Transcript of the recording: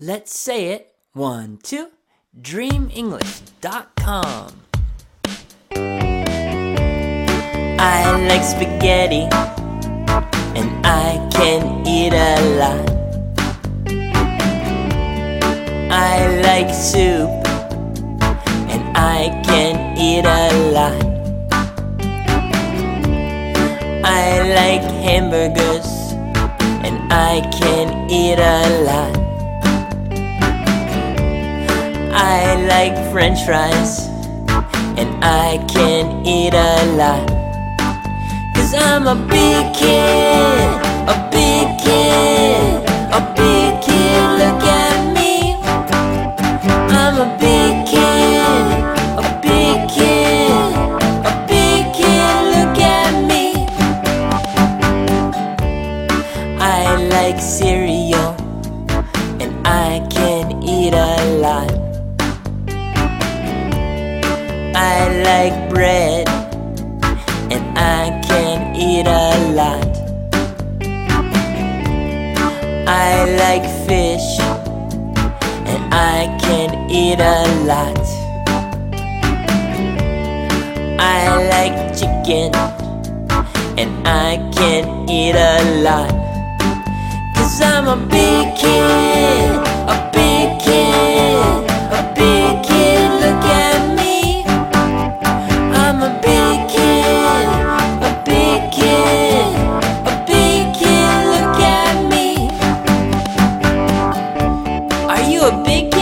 Let's say it. One, two. DreamEnglish.com. I like spaghetti and I can eat a lot. I like soup and I can eat a lot. I like hamburgers and I can eat a lot. I like french fries and I can eat a lot. Cause I'm a big kid, a big kid, a big kid, look at me. I'm a big kid, a big kid, a big kid, look at me. I like cereal like bread and I can eat a lot. I like fish and I can eat a lot. I like chicken and I can eat a lot. Cause I'm a big kid. a big